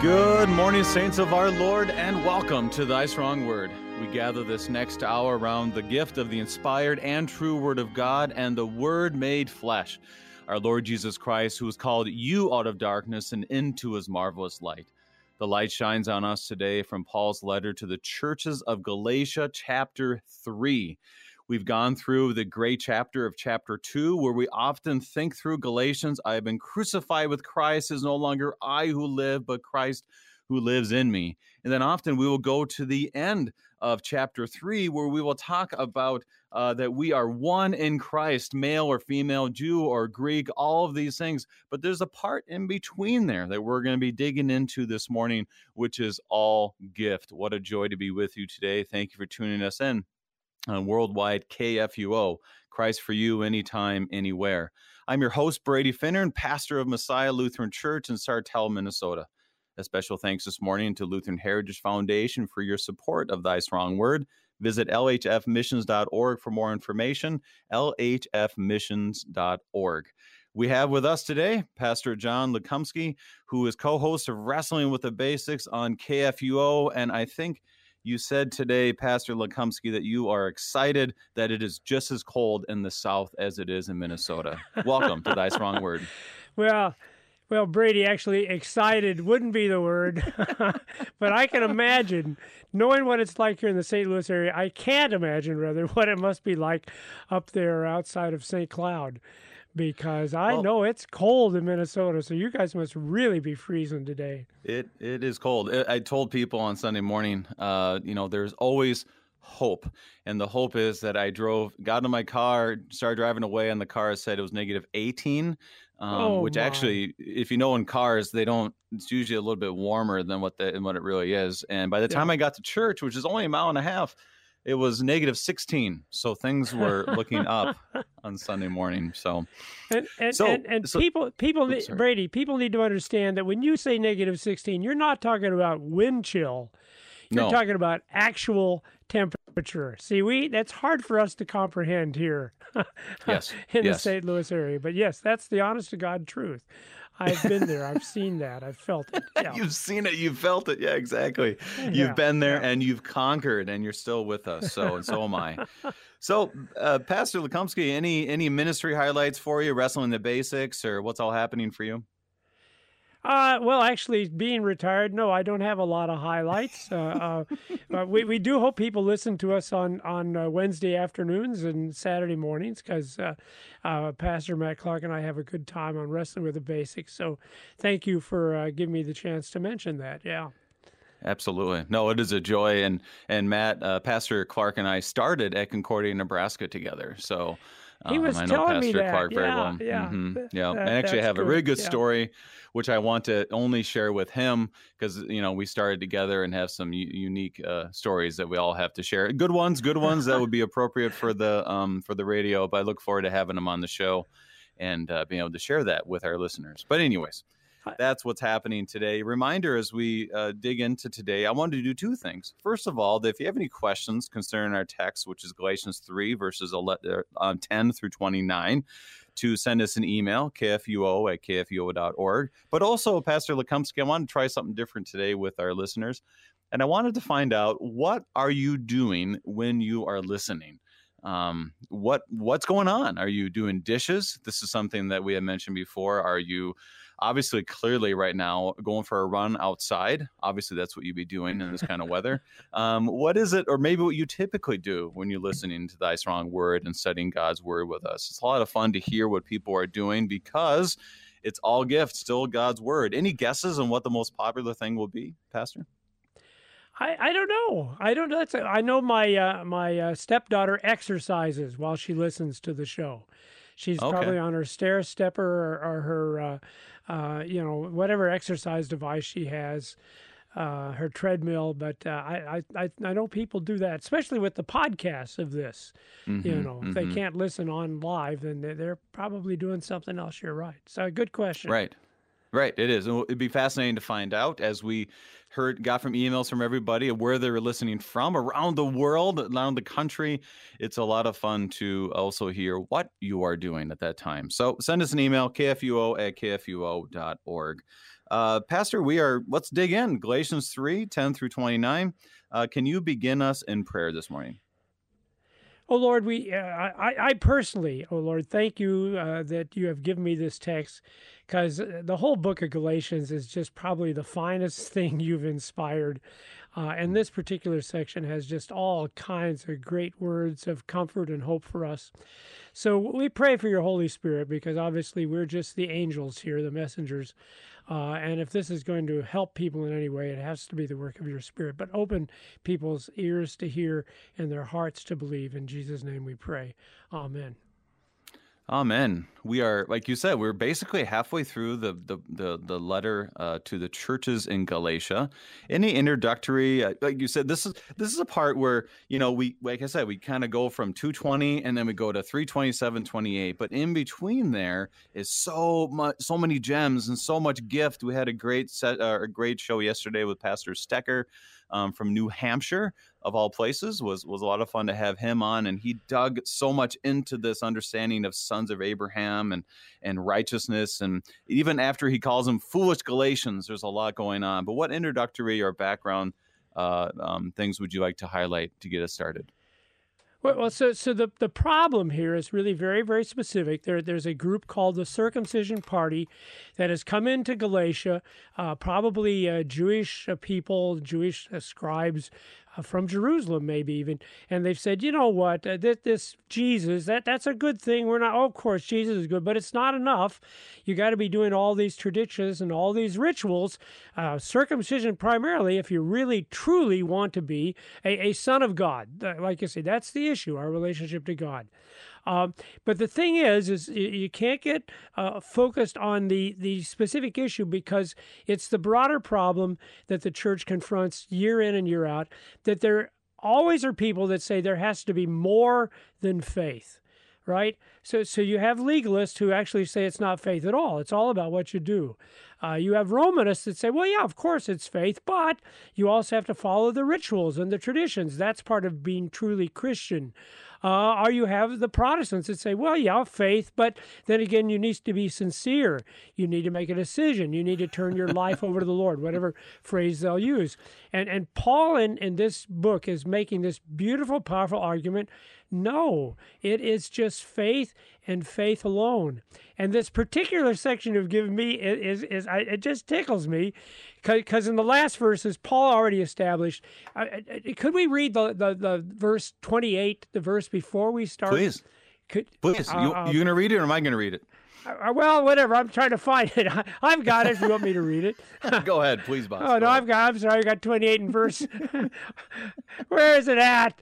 Good morning, saints of our Lord, and welcome to Thy Strong Word. We gather this next hour around the gift of the inspired and true Word of God and the Word made flesh, our Lord Jesus Christ, who has called you out of darkness and into his marvelous light. The light shines on us today from Paul's letter to the churches of Galatia, chapter 3. We've gone through the great chapter of chapter 2, where we often think through Galatians I have been crucified with Christ, is no longer I who live, but Christ who lives in me. And then often we will go to the end of chapter 3, where we will talk about uh, that we are one in Christ, male or female, Jew or Greek, all of these things. But there's a part in between there that we're going to be digging into this morning, which is all gift. What a joy to be with you today. Thank you for tuning us in on worldwide KFUO, Christ for you, anytime, anywhere. I'm your host, Brady Finnern, and pastor of Messiah Lutheran Church in Sartell, Minnesota. A special thanks this morning to Lutheran Heritage Foundation for your support of Thy Strong Word. Visit lhfmissions.org for more information, lhfmissions.org. We have with us today Pastor John Lekumsky, who is co host of Wrestling with the Basics on KFUO. And I think you said today, Pastor Lekumsky, that you are excited that it is just as cold in the South as it is in Minnesota. Welcome to Thy Strong Word. Well, well, Brady, actually, excited wouldn't be the word, but I can imagine, knowing what it's like here in the St. Louis area, I can't imagine, rather, what it must be like up there outside of St. Cloud because I well, know it's cold in Minnesota. So you guys must really be freezing today. It it is cold. I told people on Sunday morning, uh, you know, there's always hope, and the hope is that I drove, got in my car, started driving away, and the car said it was negative 18. Um, oh, which my. actually, if you know in cars, they don't. It's usually a little bit warmer than what the than what it really is. And by the time. I got to church, which is only a mile and a half, it was negative 16 so things were looking up on sunday morning so and and, so, and, and so, people people oops, brady people need to understand that when you say negative 16 you're not talking about wind chill you're no. talking about actual temperature see we that's hard for us to comprehend here yes in yes. the st louis area but yes that's the honest to god truth I've been there. I've seen that. I've felt it. Yeah. you've seen it. You've felt it. Yeah, exactly. You've yeah, been there yeah. and you've conquered, and you're still with us. So and so am I. So, uh, Pastor Lekumsky, any any ministry highlights for you? Wrestling the basics, or what's all happening for you? Uh, well, actually, being retired, no, I don't have a lot of highlights. Uh, uh, we we do hope people listen to us on on uh, Wednesday afternoons and Saturday mornings because uh, uh, Pastor Matt Clark and I have a good time on wrestling with the basics. So, thank you for giving me the chance to mention that. Yeah. Absolutely. No, it is a joy. And and Matt, Pastor Clark and I started at Concordia, Nebraska together. So he was um, I know telling Pastor me that. Clark very yeah, well. Yeah, mm-hmm. yeah. That, I actually have a really good yeah. story, which I want to only share with him because you know we started together and have some u- unique uh, stories that we all have to share. Good ones, good ones that would be appropriate for the um, for the radio. But I look forward to having him on the show and uh, being able to share that with our listeners. But anyways that's what's happening today. Reminder as we uh, dig into today, I wanted to do two things. First of all, if you have any questions concerning our text, which is Galatians 3, verses 11, uh, 10 through 29, to send us an email, kfuo at kfuo.org. But also, Pastor Lekumsky, I wanted to try something different today with our listeners. And I wanted to find out what are you doing when you are listening? um, what what's going on are you doing dishes this is something that we had mentioned before are you obviously clearly right now going for a run outside obviously that's what you'd be doing in this kind of weather um, what is it or maybe what you typically do when you're listening to thy strong word and studying god's word with us it's a lot of fun to hear what people are doing because it's all gift still god's word any guesses on what the most popular thing will be pastor I, I don't know. I don't know. That's I know my uh, my uh, stepdaughter exercises while she listens to the show. She's okay. probably on her stair stepper or, or her uh, uh, you know, whatever exercise device she has, uh, her treadmill. But uh, I, I, I know people do that, especially with the podcasts of this. Mm-hmm, you know, mm-hmm. if they mm-hmm. can't listen on live, then they're probably doing something else. You're right. So, good question. Right. Right, it is. It'd be fascinating to find out as we heard, got from emails from everybody where they were listening from around the world, around the country. It's a lot of fun to also hear what you are doing at that time. So send us an email, kfuo at kfuo.org. Uh, Pastor, we are, let's dig in. Galatians 3 10 through 29. Uh, can you begin us in prayer this morning? Oh Lord, we uh, I, I personally, oh Lord, thank you uh, that you have given me this text, because uh, the whole book of Galatians is just probably the finest thing you've inspired, uh, and this particular section has just all kinds of great words of comfort and hope for us. So we pray for your Holy Spirit because obviously we're just the angels here, the messengers. Uh, and if this is going to help people in any way, it has to be the work of your Spirit. But open people's ears to hear and their hearts to believe. In Jesus' name we pray. Amen. Amen. We are, like you said, we're basically halfway through the the the, the letter uh, to the churches in Galatia. Any introductory, uh, like you said, this is this is a part where you know we, like I said, we kind of go from 220 and then we go to 327, 28. But in between there is so much, so many gems and so much gift. We had a great set, uh, a great show yesterday with Pastor Stecker um, from New Hampshire, of all places. was was a lot of fun to have him on, and he dug so much into this understanding of sons of Abraham and and righteousness, and even after he calls them foolish Galatians, there's a lot going on. But what introductory or background uh, um, things would you like to highlight to get us started? Well, so so the the problem here is really very very specific. There there's a group called the Circumcision Party that has come into Galatia, uh, probably uh, Jewish uh, people, Jewish uh, scribes from Jerusalem, maybe even, and they've said, you know what, uh, this, this, Jesus, that that's a good thing. We're not, oh, of course, Jesus is good, but it's not enough. You got to be doing all these traditions and all these rituals, uh, circumcision primarily, if you really truly want to be a, a son of God. Like I say, that's the issue, our relationship to God. Um, but the thing is, is you can't get uh, focused on the the specific issue because it's the broader problem that the church confronts year in and year out. That there always are people that say there has to be more than faith right? So, so you have legalists who actually say it's not faith at all. It's all about what you do. Uh, you have Romanists that say, well, yeah, of course it's faith, but you also have to follow the rituals and the traditions. That's part of being truly Christian. Uh, or you have the Protestants that say, well, yeah, faith, but then again, you need to be sincere. You need to make a decision. You need to turn your life over to the Lord, whatever phrase they'll use. And, and Paul in, in this book is making this beautiful, powerful argument. No, it is just faith and faith alone. And this particular section you've given me is, is, is I, it just tickles me because in the last verses, Paul already established. Uh, could we read the, the, the verse 28, the verse before we start? Please. Could, Please. Uh, you, you going to read it or am I going to read it? Well, whatever. I'm trying to find it. I, have got it. If you want me to read it, go ahead, please, boss. Oh no, I've got. I'm sorry. I got 28 in verse. Where is it at?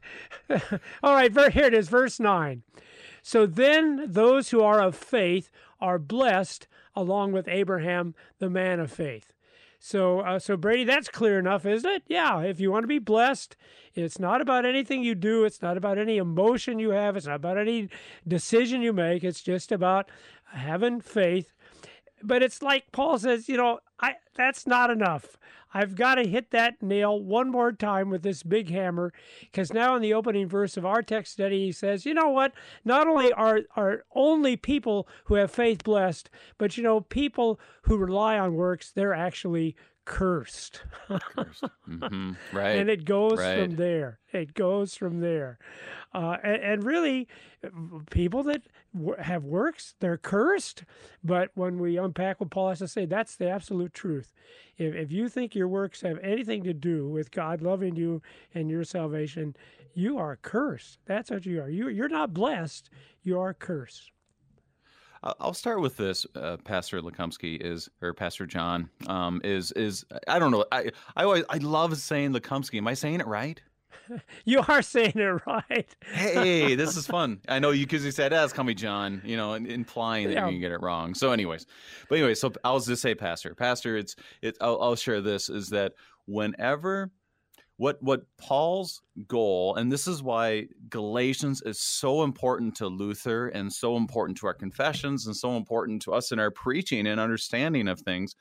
All right, here it is. Verse nine. So then those who are of faith are blessed along with Abraham, the man of faith. So, uh, so Brady, that's clear enough, isn't it? Yeah. If you want to be blessed, it's not about anything you do. It's not about any emotion you have. It's not about any decision you make. It's just about having faith. But it's like Paul says, you know, I that's not enough. I've got to hit that nail one more time with this big hammer because now in the opening verse of our text study, he says, you know what? Not only are, are only people who have faith blessed, but you know, people who rely on works, they're actually cursed. cursed. Mm-hmm. Right. and it goes right. from there. It goes from there. Uh, and, and, really, people that w- have works, they're cursed. But when we unpack what Paul has to say, that's the absolute truth. If, if you think your works have anything to do with God loving you and your salvation, you are cursed. That's what you are. You, you're not blessed, you are cursed. I'll start with this, uh, Pastor Lekumsky is or Pastor John um, is is I don't know I I always I love saying Lekumsky. Am I saying it right? you are saying it right. hey, this is fun. I know you because you said, "As call me John," you know, implying that yeah. you can get it wrong. So, anyways, but anyway, so I'll just say, Pastor, Pastor, it's it. I'll, I'll share this is that whenever what what Paul's goal, and this is why Galatians is so important to Luther and so important to our confessions and so important to us in our preaching and understanding of things,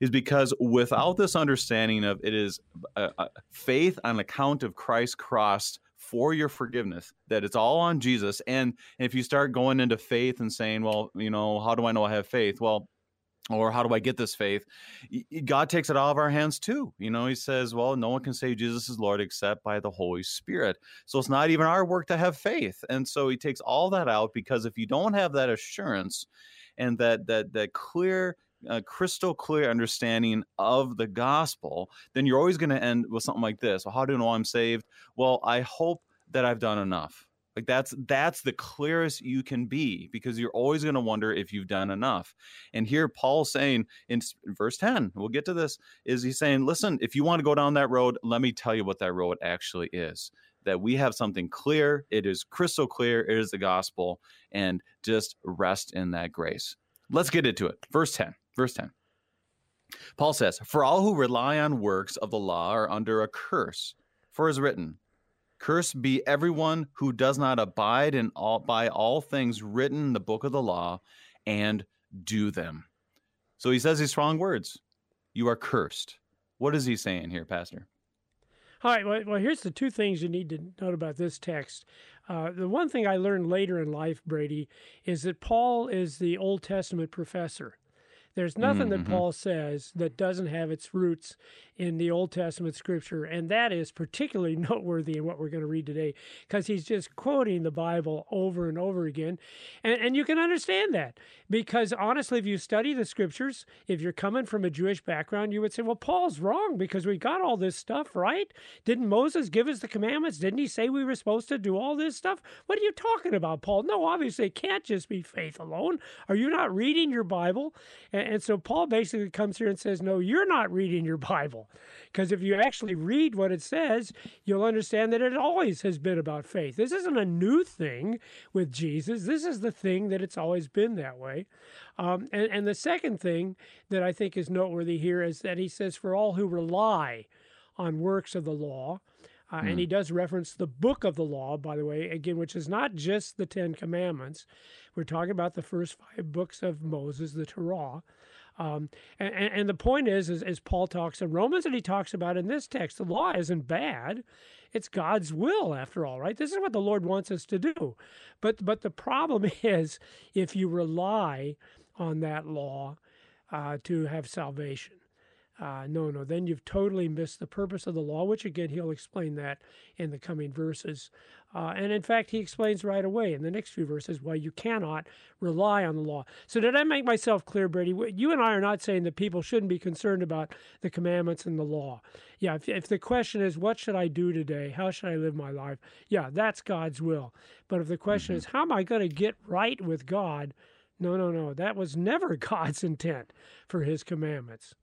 is because without this understanding of it is a, a faith on account of Christ's cross for your forgiveness that it's all on Jesus and if you start going into faith and saying well you know how do I know I have faith? Well or how do I get this faith? God takes it out of our hands too. You know, He says, well, no one can say Jesus is Lord except by the Holy Spirit. So it's not even our work to have faith. And so He takes all that out because if you don't have that assurance and that that that clear uh, crystal clear understanding of the gospel, then you're always going to end with something like this. Well, how do I know I'm saved? Well, I hope that I've done enough. Like that's that's the clearest you can be because you're always going to wonder if you've done enough. And here Paul's saying in verse 10, we'll get to this, is he's saying, listen, if you want to go down that road, let me tell you what that road actually is. That we have something clear, it is crystal clear, it is the gospel, and just rest in that grace. Let's get into it. Verse 10. Verse 10. Paul says, For all who rely on works of the law are under a curse. For as written, Cursed be everyone who does not abide in all by all things written in the book of the law and do them. So he says these strong words. You are cursed. What is he saying here, Pastor? All right. Well, well here's the two things you need to note about this text. Uh, the one thing I learned later in life, Brady, is that Paul is the Old Testament professor. There's nothing mm-hmm. that Paul says that doesn't have its roots in the Old Testament scripture. And that is particularly noteworthy in what we're going to read today because he's just quoting the Bible over and over again. And, and you can understand that because honestly, if you study the scriptures, if you're coming from a Jewish background, you would say, well, Paul's wrong because we got all this stuff, right? Didn't Moses give us the commandments? Didn't he say we were supposed to do all this stuff? What are you talking about, Paul? No, obviously, it can't just be faith alone. Are you not reading your Bible? And, and so Paul basically comes here and says, no, you're not reading your Bible. Because if you actually read what it says, you'll understand that it always has been about faith. This isn't a new thing with Jesus. This is the thing that it's always been that way. Um, and, and the second thing that I think is noteworthy here is that he says, for all who rely on works of the law, uh, mm. And he hmm. does reference the book of the law, by the way, again, which is not just the Ten Commandments. We're talking about the first five books of Moses, the Torah. Um, and, and, the point is, is, as Paul talks in Romans and he talks about in this text, the law isn't bad. It's God's will, after all, right? This is what the Lord wants us to do. But, but the problem is if you rely on that law uh, to have salvation. Uh, no, no, then you've totally missed the purpose of the law, which again, he'll explain that in the coming verses. Uh, and in fact, he explains right away in the next few verses why you cannot rely on the law. So, did I make myself clear, Brady? You and I are not saying that people shouldn't be concerned about the commandments and the law. Yeah, if, if the question is, what should I do today? How should I live my life? Yeah, that's God's will. But if the question mm-hmm. is, how am I going to get right with God? No, no, no. That was never God's intent for his commandments.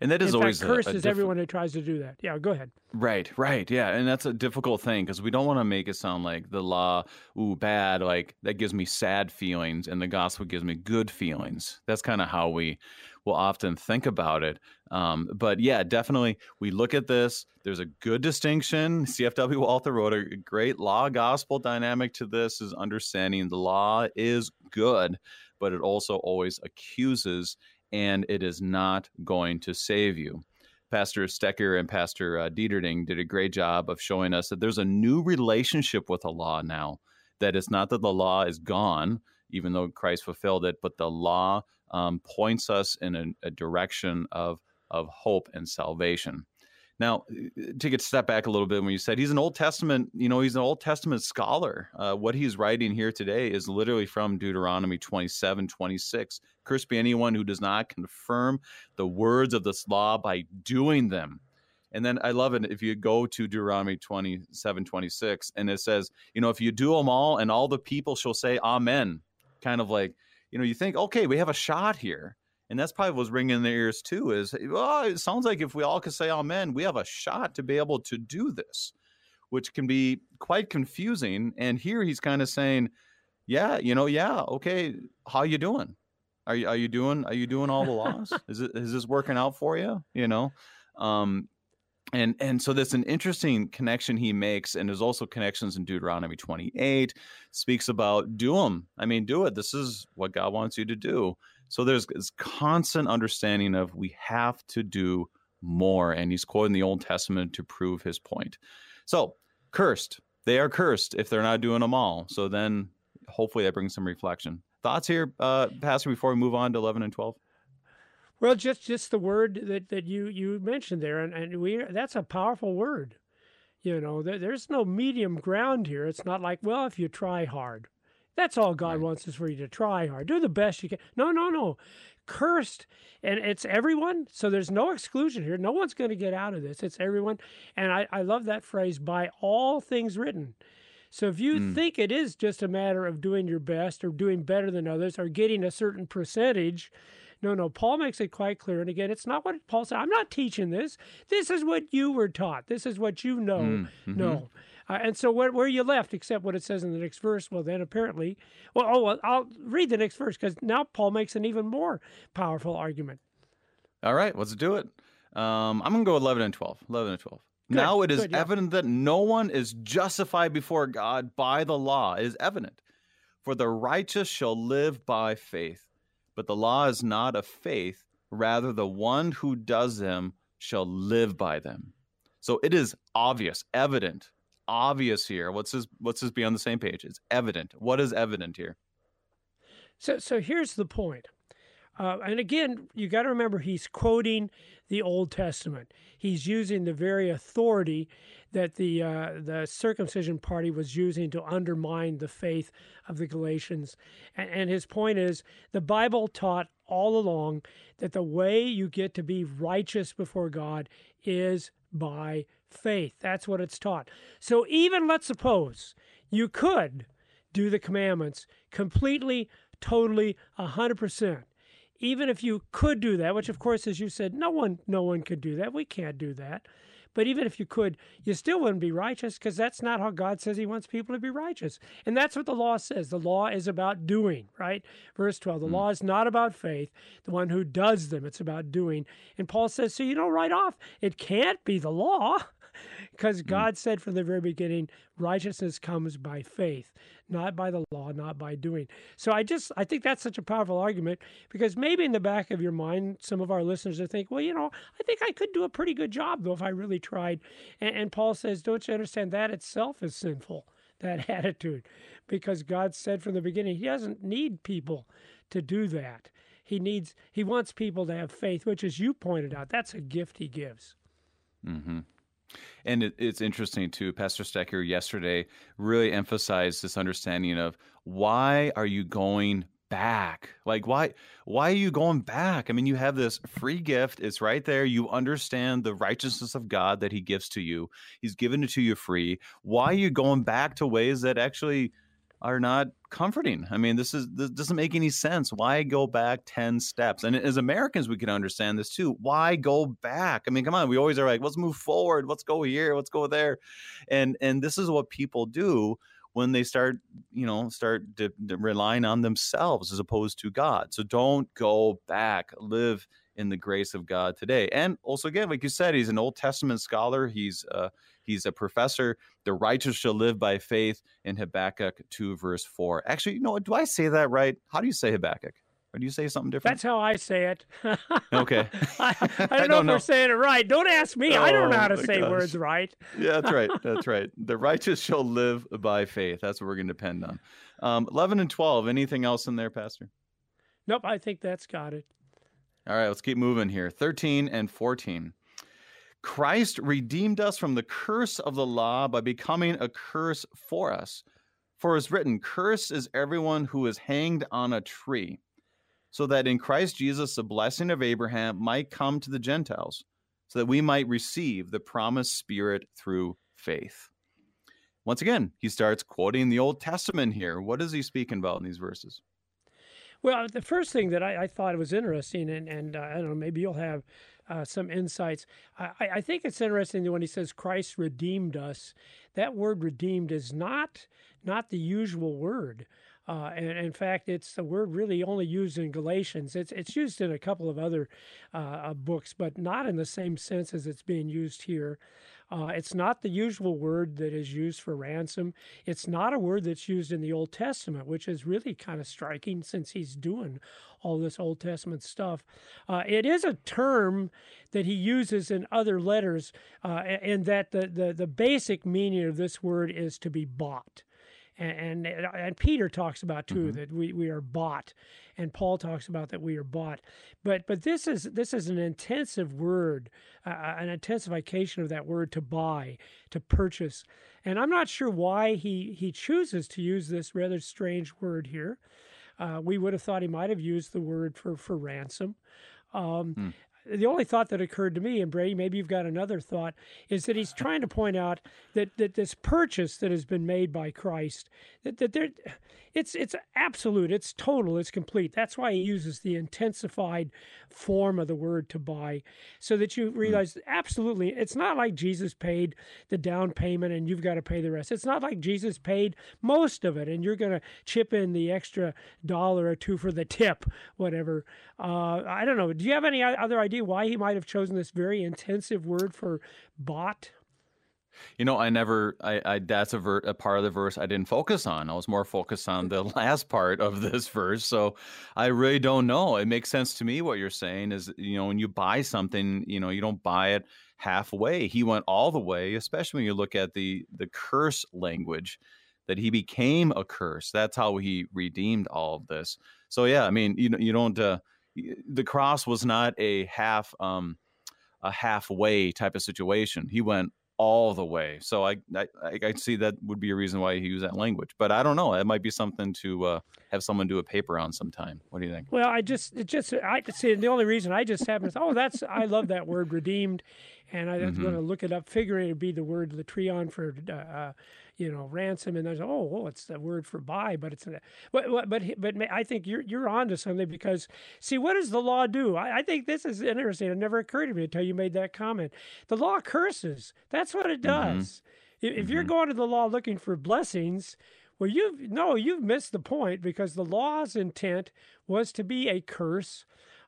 And that is In always fact, cursed a, a is diff- everyone who tries to do that. Yeah, go ahead. Right, right, yeah, and that's a difficult thing because we don't want to make it sound like the law, ooh, bad, like that gives me sad feelings, and the gospel gives me good feelings. That's kind of how we will often think about it. Um, but yeah, definitely, we look at this. There's a good distinction. CFW Walther wrote a great law gospel dynamic to this: is understanding the law is good, but it also always accuses and it is not going to save you. Pastor Stecker and Pastor uh, Dieterding did a great job of showing us that there's a new relationship with the law now. That it's not that the law is gone, even though Christ fulfilled it, but the law um, points us in a, a direction of of hope and salvation. Now, take a step back a little bit when you said he's an Old Testament, you know, he's an Old Testament scholar. Uh, what he's writing here today is literally from Deuteronomy 27 26. Cursed be anyone who does not confirm the words of this law by doing them. And then I love it if you go to Deuteronomy 27 26, and it says, you know, if you do them all and all the people shall say, Amen. Kind of like, you know, you think, okay, we have a shot here and that's probably what's ringing in their ears too is well it sounds like if we all could say amen we have a shot to be able to do this which can be quite confusing. And here he's kind of saying yeah you know yeah okay how you doing? Are you are you doing are you doing all the laws? Is it is this working out for you? You know? Um and and so there's an interesting connection he makes and there's also connections in deuteronomy 28 speaks about do them i mean do it. This is what god wants you to do so there's this constant understanding of we have to do more. And he's quoting the Old Testament to prove his point. So, cursed. They are cursed if they're not doing them all. So then hopefully that brings some reflection. Thoughts here, uh, Pastor, before we move on to 11 and 12? Well, just just the word that, that you, you mentioned there, and, and we that's a powerful word. You know, there, there's no medium ground here. It's not like, well, if you try hard. That's all God right. wants is for you to try hard. Do the best you can. No, no, no. Cursed. And it's everyone. So there's no exclusion here. No one's going to get out of this. It's everyone. And I, I love that phrase by all things written. So if you mm. think it is just a matter of doing your best or doing better than others or getting a certain percentage, no, no. Paul makes it quite clear. And again, it's not what Paul said. I'm not teaching this. This is what you were taught. This is what you know. Mm, mm-hmm. No. Uh, and so where, where are you left except what it says in the next verse? Well, then apparently, well, oh, well, I'll read the next verse because now Paul makes an even more powerful argument. All right, let's do it. Um, I'm going to go 11 and 12. 11 and 12. Good, now it is good, yeah. evident that no one is justified before God by the law. It is evident. For the righteous shall live by faith. But the law is not of faith, rather, the one who does them shall live by them. So it is obvious, evident obvious here. What's this? What's this be on the same page? It's evident. What is evident here? So, so here's the point. Uh, and again, you got to remember he's quoting the Old Testament. He's using the very authority that the uh, the circumcision party was using to undermine the faith of the Galatians. And, and his point is the Bible taught all along that the way you get to be righteous before God is by faith. That's what it's taught. So even let's suppose you could do the commandments completely, totally, 100%. Even if you could do that, which of course, as you said, no one, no one could do that. We can't do that. But even if you could, you still wouldn't be righteous because that's not how God says He wants people to be righteous. And that's what the law says. The law is about doing, right? Verse 12 the mm. law is not about faith, the one who does them, it's about doing. And Paul says, so you know, right off, it can't be the law because hmm. God mm. said from the very beginning, righteousness comes by faith, not by the law, not by doing. So I just I think that's such a powerful argument because maybe in the back of your mind, some of our listeners are thinking, well, you know, I think I could do a pretty good job though if I really tried. And, and Paul says, don't you understand that itself is sinful, that attitude, because God said from the beginning He doesn't need people to do that. He needs He wants people to have faith, which, as you pointed out, that's a gift He gives. Mm-hmm. And it, it's interesting too. Pastor Stecker yesterday really emphasized this understanding of why are you going back? Like why why are you going back? I mean, you have this free gift. It's right there. You understand the righteousness of God that He gives to you. He's given it to you free. Why are you going back to ways that actually are not comforting. I mean, this is this doesn't make any sense. Why go back 10 steps? And as Americans, we can understand this too. Why go back? I mean, come on, we always are like, let's move forward, let's go here, let's go there. And and this is what people do when they start, you know, start de- de- relying on themselves as opposed to God. So don't go back. Live in the grace of God today. And also, again, like you said, he's an Old Testament scholar. He's uh, he's a professor. The righteous shall live by faith in Habakkuk two verse four. Actually, you know, do I say that right? How do you say Habakkuk? Or do you say something different? That's how I say it. okay. I, I, don't I, don't know if we're saying it right. Don't ask me. Oh, I don't know how to oh say gosh. words right. yeah, that's right. That's right. The righteous shall live by faith. That's what we're going to depend on. Um, 11 and 12. Anything else in there, Pastor? Nope. I think that's got it. All right, let's keep moving here. 13 and 14. Christ redeemed us from the curse of the law by becoming a curse for us. For it's written, Cursed is everyone who is hanged on a tree, so that in Christ Jesus the blessing of Abraham might come to the Gentiles, so that we might receive the promised Spirit through faith. Once again, he starts quoting the Old Testament here. What is he speaking about in these verses? Well, the first thing that I, I thought was interesting, and, and uh, I don't know, maybe you'll have uh, some insights. I, I, think it's interesting that when he says Christ redeemed us, that word redeemed is not not the usual word. Uh, and in fact, it's a word really only used in Galatians. It's it's used in a couple of other uh, uh books, but not in the same sense as it's being used here. Uh, it's not the usual word that is used for ransom. It's not a word that's used in the Old Testament, which is really kind of striking since he's doing all this Old Testament stuff. Uh, it is a term that he uses in other letters, uh, and that the, the, the basic meaning of this word is to be bought. And, and, and Peter talks about too mm-hmm. that we, we are bought, and Paul talks about that we are bought. But but this is this is an intensive word, uh, an intensification of that word to buy, to purchase, and I'm not sure why he he chooses to use this rather strange word here. Uh, we would have thought he might have used the word for for ransom. Um, hmm the only thought that occurred to me, and Brady, maybe you've got another thought, is that he's trying to point out that, that this purchase that has been made by Christ, that, that there, it's it's absolute, it's total, it's complete. That's why he uses the intensified form of the word to buy, so that you hmm. realize mm. absolutely, it's not like Jesus paid the down payment and you've got to pay the rest. It's not like Jesus paid most of it and you're going to chip in the extra dollar or two for the tip, whatever. Uh, I don't know. Do you have any other idea why he might have chosen this very intensive word for bought? You know, I never, I, I that's a, ver, a part of the verse I didn't focus on. I was more focused on the last part of this verse. So I really don't know. It makes sense to me what you're saying is, you know, when you buy something, you know, you don't buy it halfway. He went all the way, especially when you look at the the curse language that he became a curse. That's how he redeemed all of this. So yeah, I mean, you you don't uh, the cross was not a half um a halfway type of situation. He went all the way. So I, I I see that would be a reason why he used that language. But I don't know. It might be something to uh, have someone do a paper on sometime. What do you think? Well, I just it just I see the only reason I just happen to oh that's I love that word redeemed, and I'm mm-hmm. going to look it up, figuring it would be the word latrion for uh, uh you know, ransom, and there's oh, oh, it's the word for buy, but it's a, but but but I think you're you're onto something because see, what does the law do? I, I think this is interesting. It never occurred to me until you made that comment. The law curses. That's what it mm-hmm. does. Mm-hmm. If, mm-hmm. you're going to the law looking for blessings, well, you've no, you've missed the point because the law's intent was to be a curse.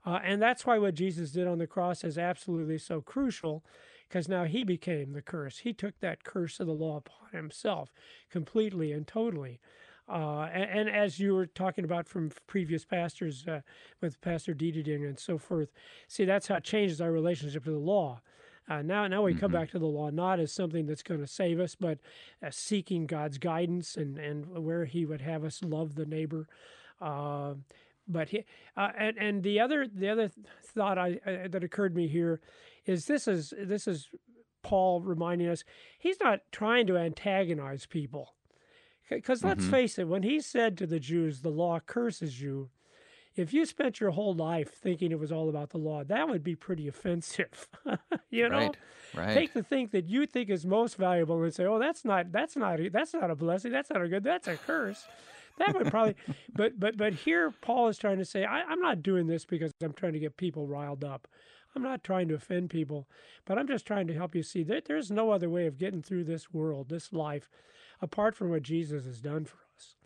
Uh, and that's why what Jesus did on the cross is absolutely so crucial because now he became the curse. He took that curse of the law upon himself completely and totally. Uh, and, and, as you were talking about from previous pastors uh, with Pastor Dieding and so forth, see, that's how it changes our relationship to the law. Uh, now, now we mm-hmm. come back to the law not as something that's going to save us, but seeking God's guidance and, and where He would have us love the neighbor. Uh, but he, uh, and and the other the other thought I, I, that occurred to me here is this is this is Paul reminding us he's not trying to antagonize people. Because let's mm-hmm. face it, when he said to the Jews, the law curses you, if you spent your whole life thinking it was all about the law, that would be pretty offensive. you know, right, right. take the thing that you think is most valuable and say, "Oh, that's not that's not that's not a blessing. That's not a good. That's a curse." That would probably, but but but here Paul is trying to say, I, I'm not doing this because I'm trying to get people riled up. I'm not trying to offend people, but I'm just trying to help you see that there's no other way of getting through this world, this life, apart from what Jesus has done for us.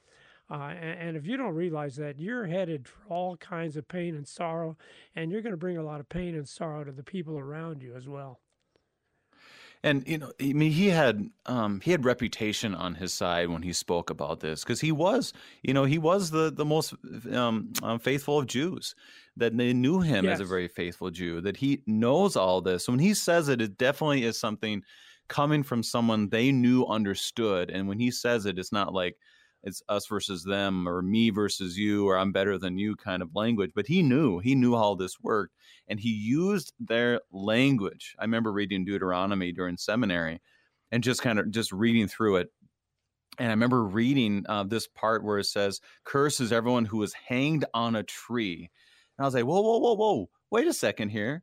Uh, and, and, if you don't realize that, you're headed for all kinds of pain and sorrow, and you're going to bring a lot of pain and sorrow to the people around you as well. And you know, I mean, he had um, he had reputation on his side when he spoke about this because he was, you know, he was the the most um, um, faithful of Jews. That they knew him yes. as a very faithful Jew. That he knows all this. So when he says it, it definitely is something coming from someone they knew understood. And when he says it, it's not like it's us versus them or me versus you or I'm better than you kind of language. But he knew, he knew how this worked and he used their language. I remember reading Deuteronomy during seminary and just kind of just reading through it. And I remember reading uh, this part where it says, Curses everyone who is hanged on a tree. And I was like, Whoa, whoa, whoa, whoa, wait a second here.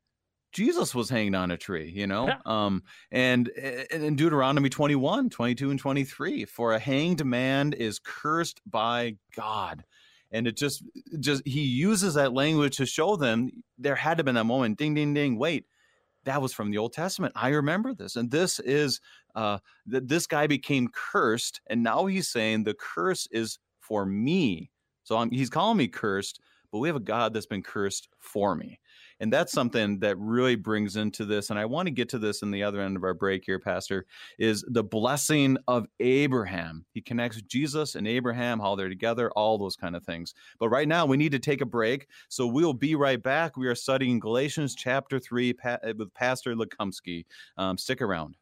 Jesus was hanged on a tree, you know? um, and, and in Deuteronomy 21, 22, and 23, for a hanged man is cursed by God. And it just, just, he uses that language to show them there had to have been that moment, ding, ding, ding, wait, that was from the Old Testament. I remember this. And this is, uh, that this guy became cursed. And now he's saying the curse is for me. So I'm, he's calling me cursed, but we have a God that's been cursed for me. And that's something that really brings into this. And I want to get to this in the other end of our break here, Pastor, is the blessing of Abraham. He connects Jesus and Abraham, how they're together, all those kind of things. But right now, we need to take a break. So we'll be right back. We are studying Galatians chapter 3 with Pastor Lekumsky. Um, stick around.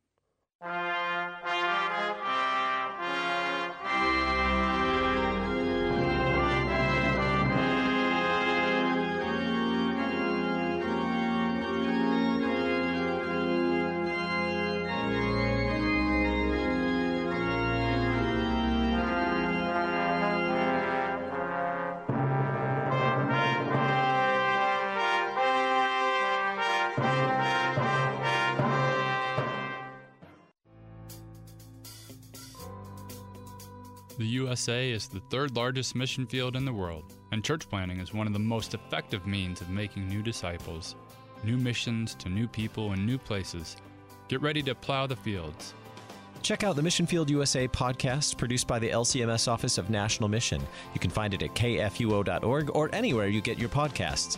USA is the third largest mission field in the world, and church planting is one of the most effective means of making new disciples, new missions to new people and new places. Get ready to plow the fields. Check out the Mission Field USA podcast produced by the LCMS Office of National Mission. You can find it at kfuo.org or anywhere you get your podcasts.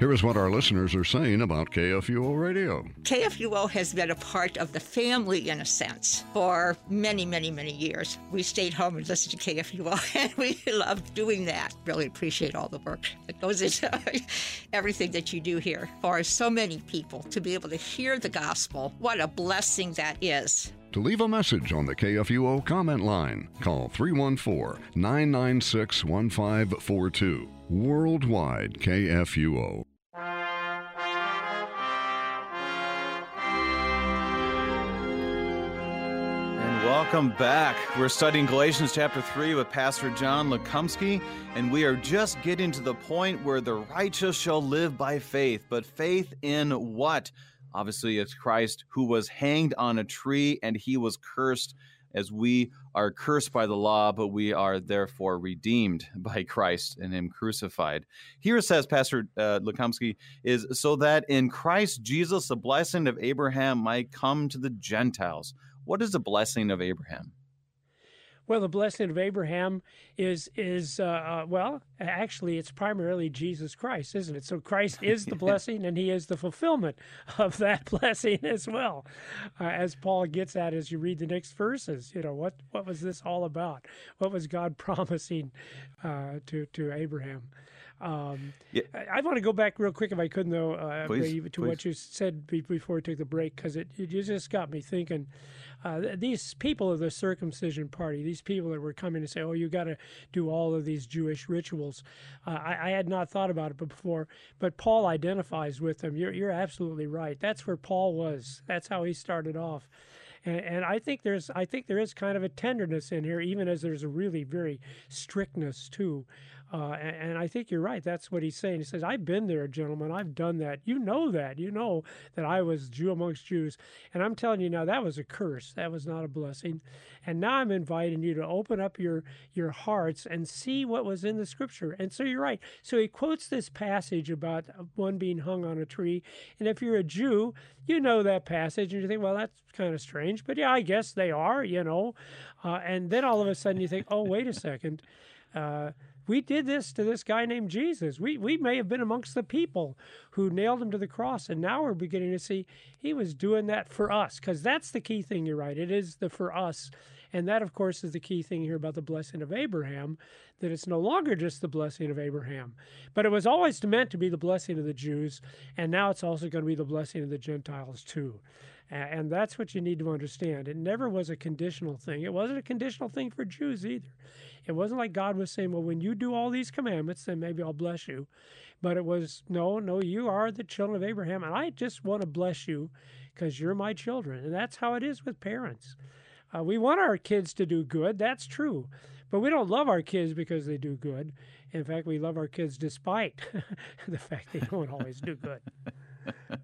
Here is what our listeners are saying about KFUO Radio. KFUO has been a part of the family, in a sense, for many, many, many years. We stayed home and listened to KFUO, and we loved doing that. Really appreciate all the work that goes into everything that you do here. For so many people to be able to hear the gospel, what a blessing that is. To leave a message on the KFUO comment line, call 314 996 1542. Worldwide KFUO. And welcome back. We're studying Galatians chapter 3 with Pastor John Lukomsky, and we are just getting to the point where the righteous shall live by faith. But faith in what? Obviously, it's Christ who was hanged on a tree and he was cursed as we are cursed by the law, but we are therefore redeemed by Christ and Him crucified. Here says, Pastor uh, Lukomsky, is so that in Christ Jesus the blessing of Abraham might come to the Gentiles what is the blessing of Abraham? Well, the blessing of Abraham is is uh, uh, well, actually, it's primarily Jesus Christ, isn't it? So Christ is the blessing, and He is the fulfillment of that blessing as well, uh, as Paul gets at as you read the next verses. You know what what was this all about? What was God promising uh, to to Abraham? Um, yeah. I, I, want to go back real quick, if I could, though, uh, please, to please. what you said before we took the break, because it, it just got me thinking uh, these people of the circumcision party, these people that were coming to say, "Oh, you got to do all of these Jewish rituals," uh, I, I, had not thought about it before, but Paul identifies with them. You're, you're absolutely right. That's where Paul was. That's how he started off. And, and, I think there's I think there is kind of a tenderness in here, even as there's a really very strictness too. Uh, and, I think you're right. That's what he's saying. He says, I've been there, gentlemen. I've done that. You know that. You know that I was Jew amongst Jews. And I'm telling you now, that was a curse. That was not a blessing. And now I'm inviting you to open up your, your hearts and see what was in the scripture. And so you're right. So he quotes this passage about one being hung on a tree. And if you're a Jew, you know that passage and you think, well, that's kind of strange. But yeah, I guess they are, you know. Uh, and then all of a sudden you think, oh, wait a second. Uh, we did this to this guy named Jesus. We, we may have been amongst the people who nailed him to the cross, and now we're beginning to see he was doing that for us, because that's the key thing. You're right. It is the for us. And that, of course, is the key thing here about the blessing of Abraham, that it's no longer just the blessing of Abraham, but it was always meant to be the blessing of the Jews, and now it's also going to be the blessing of the Gentiles too. And that's what you need to understand. It never was a conditional thing. It wasn't a conditional thing for Jews either. It wasn't like God was saying, well, when you do all these commandments, then maybe I'll bless you. But it was, no, no, you are the children of Abraham, and I just want to bless you because you're my children. And that's how it is with parents. Uh, we want our kids to do good, that's true. But we don't love our kids because they do good. In fact, we love our kids despite the fact they don't always do good.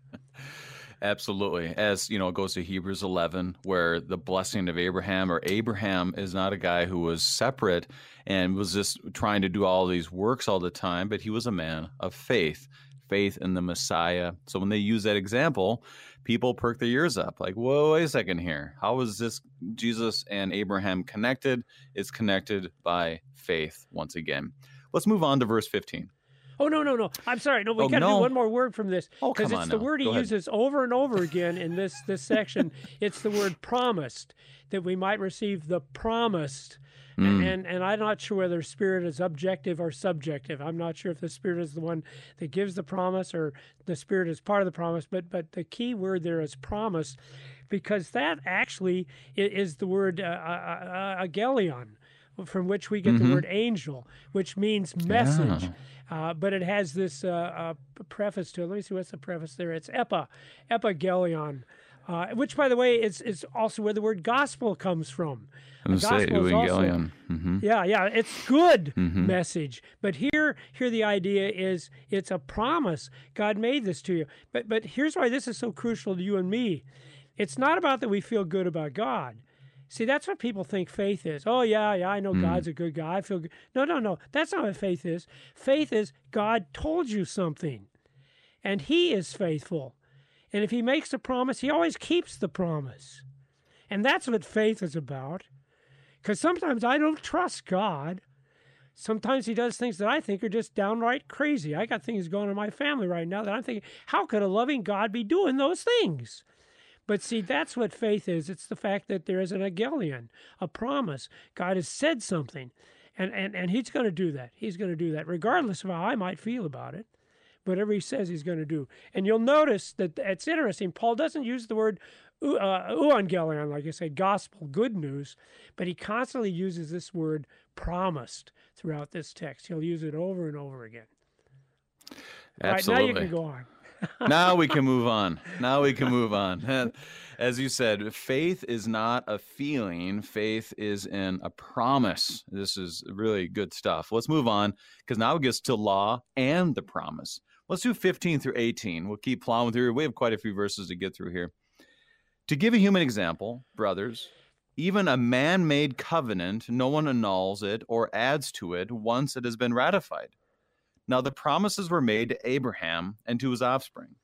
Absolutely. As you know, it goes to Hebrews 11, where the blessing of Abraham, or Abraham is not a guy who was separate and was just trying to do all these works all the time, but he was a man of faith, faith in the Messiah. So when they use that example, people perk their ears up like, whoa, wait a second here. How is this Jesus and Abraham connected? It's connected by faith once again. Let's move on to verse 15. Oh no, no, no! I'm sorry. No, we oh, got to no. do one more word from this because oh, it's the now. word he uses over and over again in this this section. it's the word promised that we might receive the promised Mm. And, and I'm not sure whether spirit is objective or subjective. I'm not sure if the spirit is the one that gives the promise or the spirit is part of the promise. But but the key word there is promise, because that actually is the word uh, uh, uh, agelion, from which we get mm-hmm. the word angel, which means message. Yeah. Uh, but it has this uh, uh, preface to it. Let me see what's the preface there. It's epa, epagelion, uh, which, by the way, is is also where the word gospel comes from. I'm say evangelion. Mm-hmm. Yeah, yeah, it's good mm-hmm. message. But here, here the idea is it's a promise. God made this to you. But but here's why this is so crucial to you and me. It's not about that we feel good about God. See, that's what people think faith is. Oh, yeah, yeah, I know mm. God's a good guy. I feel good. No, no, no. That's not what faith is. Faith is God told you something, and He is faithful. And if He makes a promise, He always keeps the promise. And that's what faith is about. Because sometimes I don't trust God. Sometimes He does things that I think are just downright crazy. I got things going on in my family right now that I'm thinking, how could a loving God be doing those things? But see, that's what faith is. It's the fact that there is an agelion, a promise. God has said something, and, and, and He's going to do that. He's going to do that, regardless of how I might feel about it. Whatever He says He's going to do. And you'll notice that it's interesting. Paul doesn't use the word uh, euangelion, like I said, gospel, good news, but he constantly uses this word promised throughout this text. He'll use it over and over again. Absolutely. Right, now you can go on now we can move on. Now we can move on. As you said, faith is not a feeling, faith is in a promise. This is really good stuff. Let's move on because now it gets to law and the promise. Let's do 15 through 18. We'll keep plowing through. We have quite a few verses to get through here. To give a human example, brothers, even a man made covenant, no one annuls it or adds to it once it has been ratified. Now, the promises were made to Abraham and to his offspring.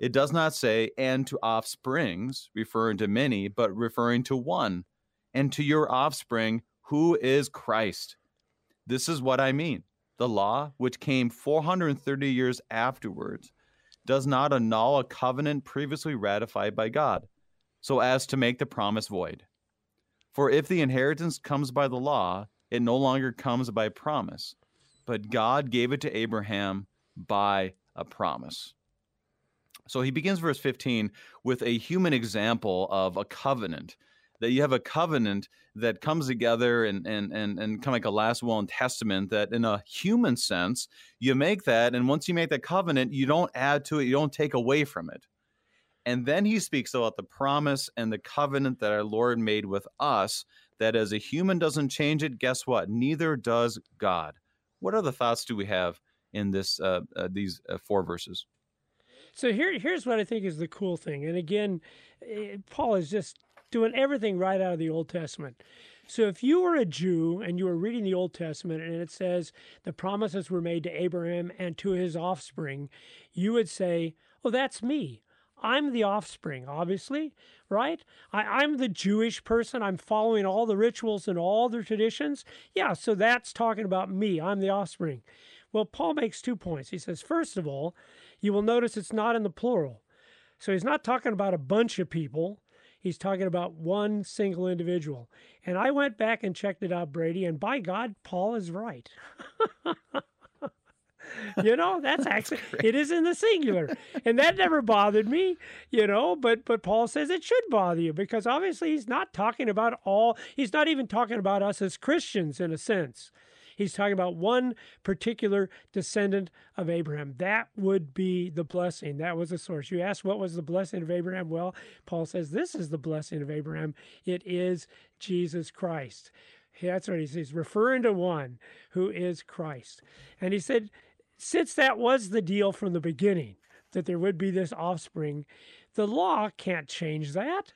It does not say, and to offsprings, referring to many, but referring to one, and to your offspring, who is Christ. This is what I mean. The law, which came 430 years afterwards, does not annul a covenant previously ratified by God, so as to make the promise void. For if the inheritance comes by the law, it no longer comes by promise but God gave it to Abraham by a promise. So he begins verse 15 with a human example of a covenant. That you have a covenant that comes together and and and, and kind of like a last will and testament that in a human sense, you make that, and once you make that covenant, you don't add to it, you don't take away from it. And then he speaks about the promise and the covenant that our Lord made with us, that as a human doesn't change it, guess what? Neither does God. What other thoughts do we have in this uh, uh, these uh, four verses? So here, here's what I think is the cool thing. And again, eh, Paul is just doing everything right out of the Old Testament. So if you were a Jew and you were reading the Old Testament and it says the promises were made to Abraham and to his offspring, you would say, "Oh, that's me. I'm the offspring, obviously, right? I, am the Jewish person. I'm following all the rituals and all the traditions. Yeah, so that's talking about me. I'm the offspring. Well, Paul makes two points. He says, first of all, you will notice it's not in the plural. So he's not talking about a bunch of people. He's talking about one single individual. And I went back and checked it out, Brady, and by God, Paul is right. you know, that's actually it is in the singular. And that never bothered me, you know, but but Paul says it should bother you because obviously he's not talking about all he's not even talking about us as Christians in a sense. He's talking about one particular descendant of Abraham. That would be the blessing. That was the source. You ask what was the blessing of Abraham? Well, Paul says this is the blessing of Abraham. It is Jesus Christ. That's what he says, referring to one who is Christ. And he said, since that was the deal from the beginning, that there would be this offspring, the law can't change that.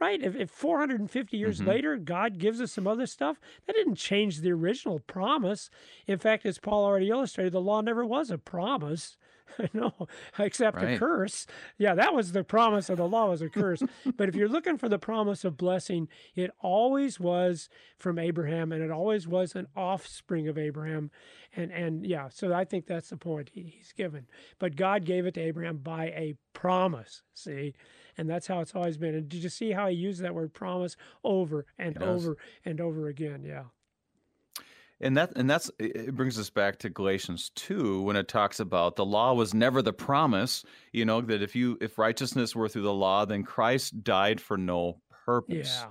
Right? If, if 450 years mm-hmm. later God gives us some other stuff, that didn't change the original promise. In fact, as Paul already illustrated, the law never was a promise. no, except right. a curse. Yeah, that was the promise of the law was a curse. but if you're looking for the promise of blessing, it always was from Abraham, and it always was an offspring of Abraham. And and yeah, so I think that's the point he, he's given. But God gave it to Abraham by a promise. See, and that's how it's always been. And did you see how he used that word promise over and over and over again? Yeah. And that and that's it brings us back to Galatians 2 when it talks about the law was never the promise, you know, that if you if righteousness were through the law, then Christ died for no purpose. Yeah.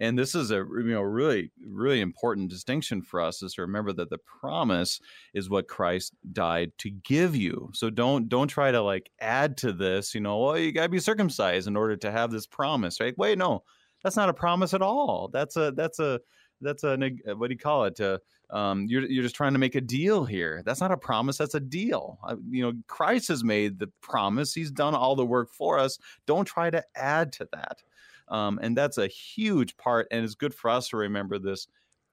And this is a you know really really important distinction for us is to remember that the promise is what Christ died to give you. So don't don't try to like add to this, you know, well you got to be circumcised in order to have this promise, right? Wait, no. That's not a promise at all. That's a that's a that's a what do you call it? Uh, um, you're you're just trying to make a deal here. That's not a promise. That's a deal. Uh, you know, Christ has made the promise. He's done all the work for us. Don't try to add to that. Um, and that's a huge part. And it's good for us to remember this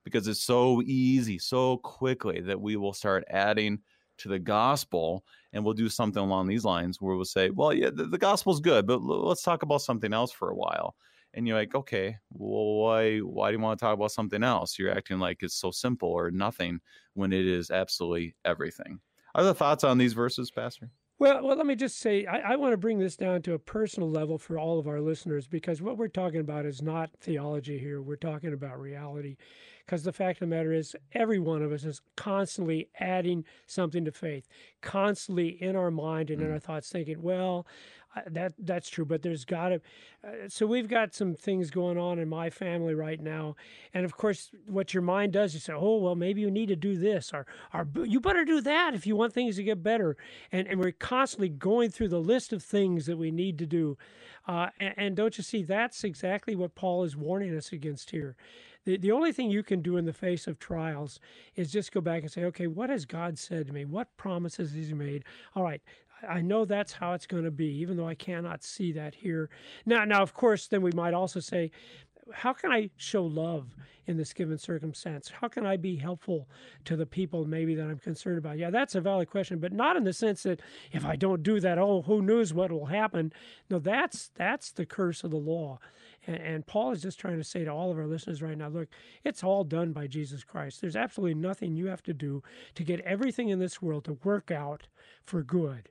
because it's so easy, so quickly that we will start adding to the gospel and we'll do something along these lines where we'll say, well, yeah, the, the gospel's good, but let's talk about something else for a while and you're like, okay, well, why why do you want to talk about something else? You're acting like it's so simple or nothing when it is absolutely everything. Are the thoughts on these verses, Pastor? Well, well, let me just say, I, I, want to bring this down to a personal level for all of our listeners because what we're talking about is not theology here. We're talking about reality. Because the fact of the matter is, every one of us is constantly adding something to faith, constantly in our mind and in mm. our thoughts thinking, well, that that's true, but there's got to. Uh, so we've got some things going on in my family right now, and of course, what your mind does, you say, "Oh, well, maybe you need to do this, or, or you better do that if you want things to get better." And and we're constantly going through the list of things that we need to do, uh, and, and don't you see? That's exactly what Paul is warning us against here. The, the only thing you can do in the face of trials is just go back and say, okay, what has God said to me? What promises has He made? All right, I know that's how it's going to be, even though I cannot see that here. Now, now, of course, then we might also say, how can I show love in this given circumstance? How can I be helpful to the people maybe that I'm concerned about? Yeah, that's a valid question, but not in the sense that if I don't do that, oh, who knows what will happen? No, that's that's the curse of the law. And, and Paul is just trying to say to all of our listeners right now, look, it's all done by Jesus Christ. There's absolutely nothing you have to do to get everything in this world to work out for good.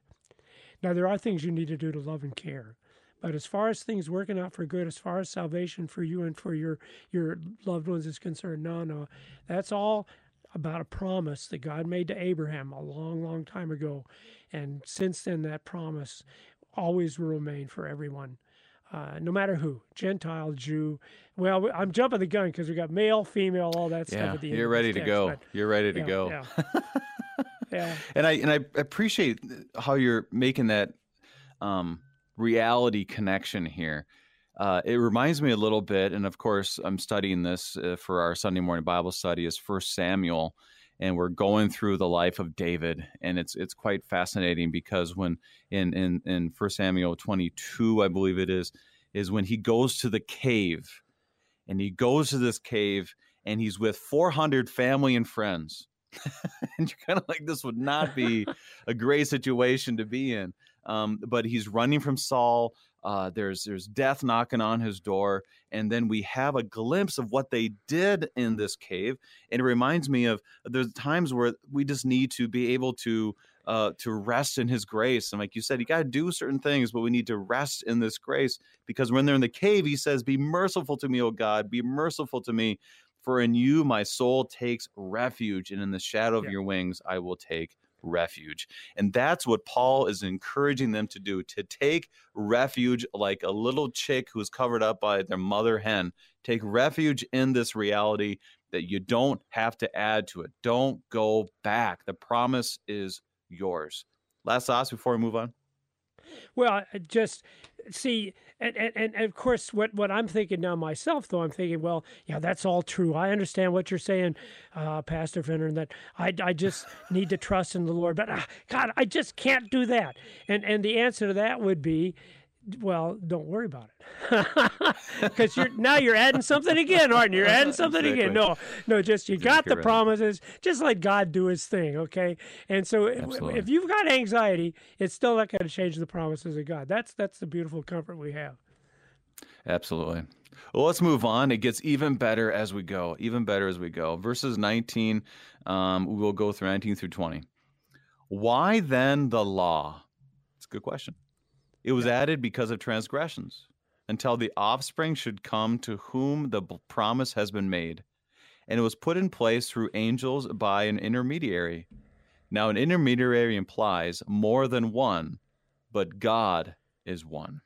Now, there are things you need to do to love and care. But as far as things working out for good, as far as salvation for you and for your, your loved ones is concerned, no, no. That's all about a promise that God made to Abraham a long, long time ago. And since then, that promise always will remain for everyone. Uh, no matter who, Gentile, Jew. Well, I'm jumping the gun because we got male, female, all that yeah, stuff at the end. You're ready to go. But, you're ready to yeah, go. Yeah. yeah. And I and I appreciate how you're making that um, reality connection here. Uh, it reminds me a little bit, and of course, I'm studying this uh, for our Sunday morning Bible study. Is First Samuel, and we're going through the life of David, and it's it's quite fascinating because when in in in First Samuel 22, I believe it is, is when he goes to the cave, and he goes to this cave, and he's with 400 family and friends, and you're kind of like, this would not be a great situation to be in. Um, but he's running from Saul. Uh, there's there's death knocking on his door, and then we have a glimpse of what they did in this cave. And it reminds me of there's times where we just need to be able to uh, to rest in His grace. And like you said, you got to do certain things, but we need to rest in this grace because when they're in the cave, He says, "Be merciful to me, O God, be merciful to me." For in you my soul takes refuge, and in the shadow of yeah. your wings I will take refuge. And that's what Paul is encouraging them to do to take refuge like a little chick who's covered up by their mother hen. Take refuge in this reality that you don't have to add to it. Don't go back. The promise is yours. Last thoughts before we move on? Well, just see, and, and, and of course, what, what I'm thinking now myself, though, I'm thinking, well, yeah, that's all true. I understand what you're saying, uh, Pastor Finnern, that I, I just need to trust in the Lord. But uh, God, I just can't do that. And, and the answer to that would be, well, don't worry about it, because you're now you're adding something again, aren't you? You're adding something exactly. again. No, no, just you got the right. promises. Just let God do His thing, okay? And so, Absolutely. if you've got anxiety, it's still not going to change the promises of God. That's that's the beautiful comfort we have. Absolutely. Well, let's move on. It gets even better as we go. Even better as we go. Verses 19, um, we will go through 19 through 20. Why then the law? It's a good question. It was added because of transgressions, until the offspring should come to whom the promise has been made. and it was put in place through angels by an intermediary. Now, an intermediary implies more than one, but God is one.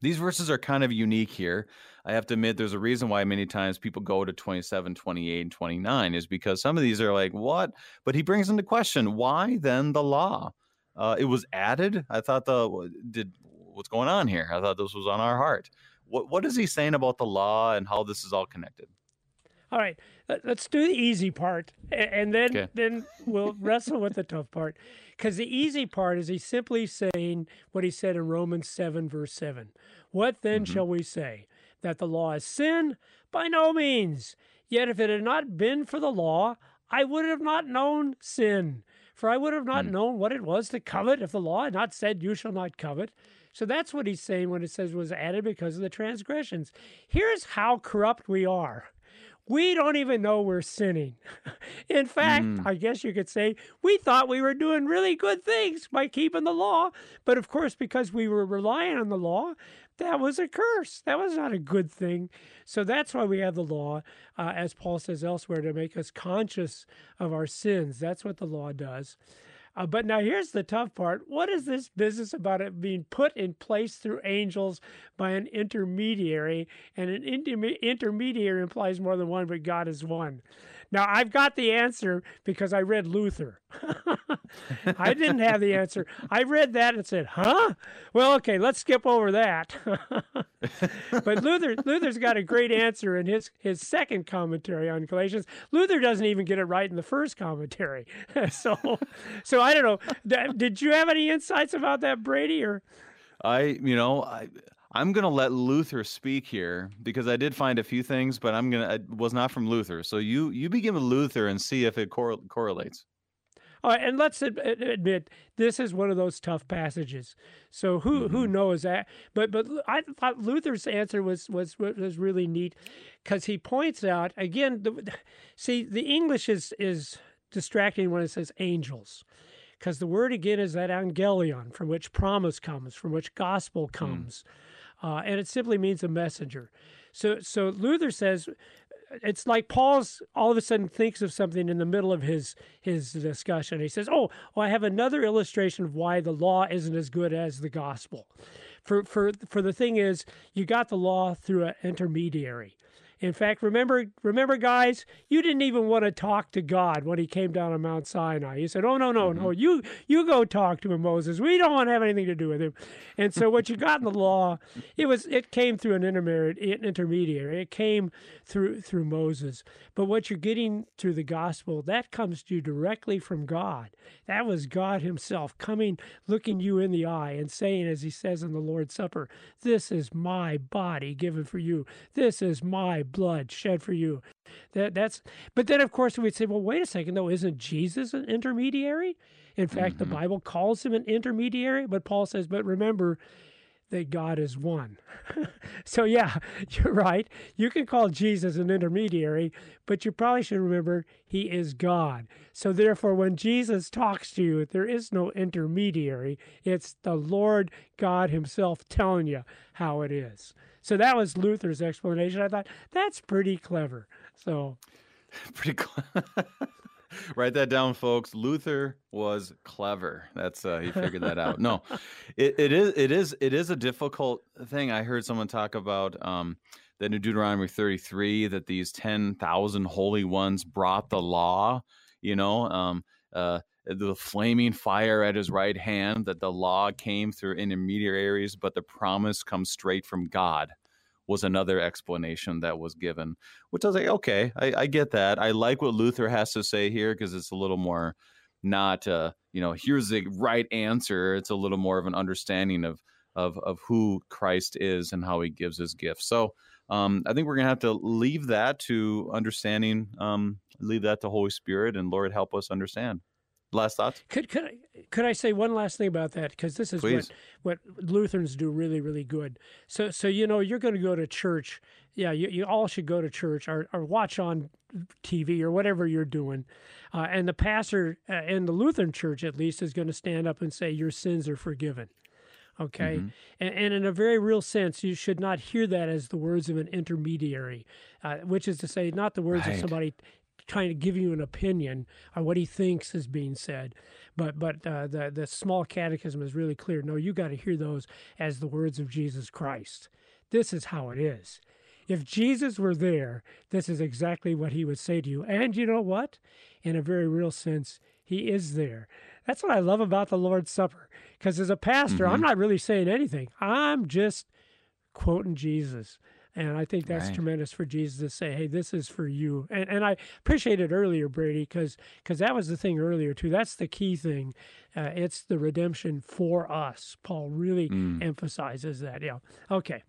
These verses are kind of unique here. I have to admit, there's a reason why many times people go to 27, 28, and 29 is because some of these are like, what? But he brings into question, why then the law? Uh, it was added. I thought the did what's going on here. I thought this was on our heart. What what is he saying about the law and how this is all connected? All right, let's do the easy part, and then okay. then we'll wrestle with the tough part. Because the easy part is he's simply saying what he said in Romans seven verse seven. What then mm-hmm. shall we say? That the law is sin? By no means. Yet if it had not been for the law, I would have not known sin. For I would have not mm. known what it was to covet if the law had not said, You shall not covet. So that's what he's saying when it says was added because of the transgressions. Here's how corrupt we are. We don't even know we're sinning. In fact, mm. I guess you could say we thought we were doing really good things by keeping the law. But of course, because we were relying on the law, that was a curse. That was not a good thing. So that's why we have the law, uh, as Paul says elsewhere, to make us conscious of our sins. That's what the law does. Uh, but now here's the tough part. What is this business about it being put in place through angels by an intermediary? And an inter- intermediary implies more than one, but God is one. Now, I've got the answer because I read Luther. I didn't have the answer. I read that and said, huh? Well, okay, let's skip over that. but Luther, Luther's got a great answer in his, his second commentary on Galatians. Luther doesn't even get it right in the first commentary. so, so I don't know. Did you have any insights about that, Brady? Or I, you know, I I'm going to let Luther speak here because I did find a few things, but I'm going to, it was not from Luther. So you, you begin with Luther and see if it cor- correlates. All right, and let's admit this is one of those tough passages. So who mm-hmm. who knows that? But but I thought Luther's answer was was was really neat because he points out again. The, see, the English is is distracting when it says angels, because the word again is that angelion from which promise comes, from which gospel mm. comes. Mm uh, and it simply means a messenger. So, so Luther says it's like Paul's all of a sudden thinks of something in the middle of his his discussion. He says, "Oh, well, I have another illustration of why the law isn't as good as the gospel." For for for the thing is, you got the law through an intermediary. In fact, remember, remember, guys, you didn't even want to talk to God when He came down on Mount Sinai. You said, "Oh no, no, mm-hmm. no! You you go talk to him, Moses. We don't want to have anything to do with him." And so, what you got in the law, it was it came through an intermediary. It came through through Moses. But what you're getting through the gospel, that comes to you directly from God. That was God Himself coming, looking you in the eye, and saying, as He says in the Lord's Supper, "This is my body given for you. This is my blood shed for you. That that's but then of course we'd say, well, wait a second though, isn't Jesus an intermediary? In fact, mm-hmm. the Bible calls him an intermediary, but Paul says, but remember that God is one. so yeah, you're right. You can call Jesus an intermediary, but you probably should remember he is God. So therefore when Jesus talks to you, there is no intermediary. It's the Lord God himself telling you how it is. So that was Luther's explanation. I thought that's pretty clever. So pretty clever. Write that down, folks. Luther was clever. That's uh, he figured that out. No, it, it is it is it is a difficult thing. I heard someone talk about um, that in Deuteronomy 33 that these 10,000 holy ones brought the law. You know, um, uh, the flaming fire at his right hand, that the law came through intermediaries, but the promise comes straight from God was another explanation that was given, which I was like, okay, I, I get that. I like what Luther has to say here because it's a little more not, uh, you know, here's the right answer. It's a little more of an understanding of of of who Christ is and how He gives His gifts. So um, I think we're gonna have to leave that to understanding, um, leave that to Holy Spirit, and Lord help us understand. Last thoughts? Could could I could I say one last thing about that because this is what what Lutherans do really really good. So so you know you're going to go to church. Yeah, you, you all should go to church or, or watch on TV or whatever you're doing. Uh, and the pastor uh, in the Lutheran church, at least, is going to stand up and say, Your sins are forgiven. Okay. Mm-hmm. And, and, in a very real sense, you should not hear that as the words of an intermediary, uh, which is to say, not the words right. of somebody trying to give you an opinion on what he thinks is being said. But but uh, the the small catechism is really clear. No, you got to hear those as the words of Jesus Christ. This is how it is. If Jesus were there, this is exactly what he would say to you. And you know what? In a very real sense, he is there. That's what I love about the Lord's Supper. Because as a pastor, mm-hmm. I'm not really saying anything. I'm just quoting Jesus. And I think that's right. tremendous for Jesus to say, hey, this is for you. And, and I appreciate it earlier, Brady, because that was the thing earlier, too. That's the key thing. Uh, it's the redemption for us. Paul really mm. emphasizes that. Yeah. Okay.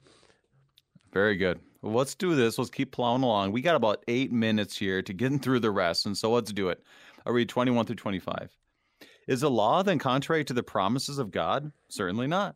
Very good. Well, let's do this. Let's keep plowing along. We got about eight minutes here to get through the rest. And so let's do it. I'll read 21 through 25. Is the law then contrary to the promises of God? Certainly not.